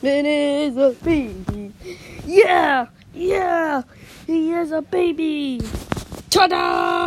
It is a baby. Yeah, yeah, he is a baby. Ta-da!